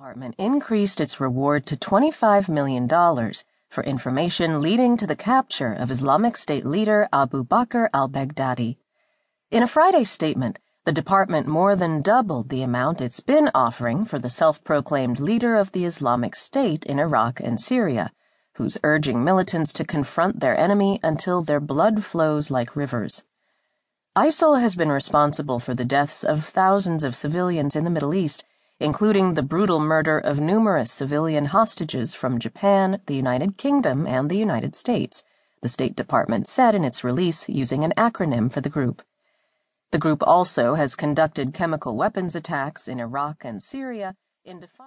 Department increased its reward to $25 million for information leading to the capture of Islamic State leader Abu Bakr al Baghdadi. In a Friday statement, the department more than doubled the amount it's been offering for the self proclaimed leader of the Islamic State in Iraq and Syria, who's urging militants to confront their enemy until their blood flows like rivers. ISIL has been responsible for the deaths of thousands of civilians in the Middle East including the brutal murder of numerous civilian hostages from Japan, the United Kingdom, and the United States, the State Department said in its release using an acronym for the group. The group also has conducted chemical weapons attacks in Iraq and Syria in defiance.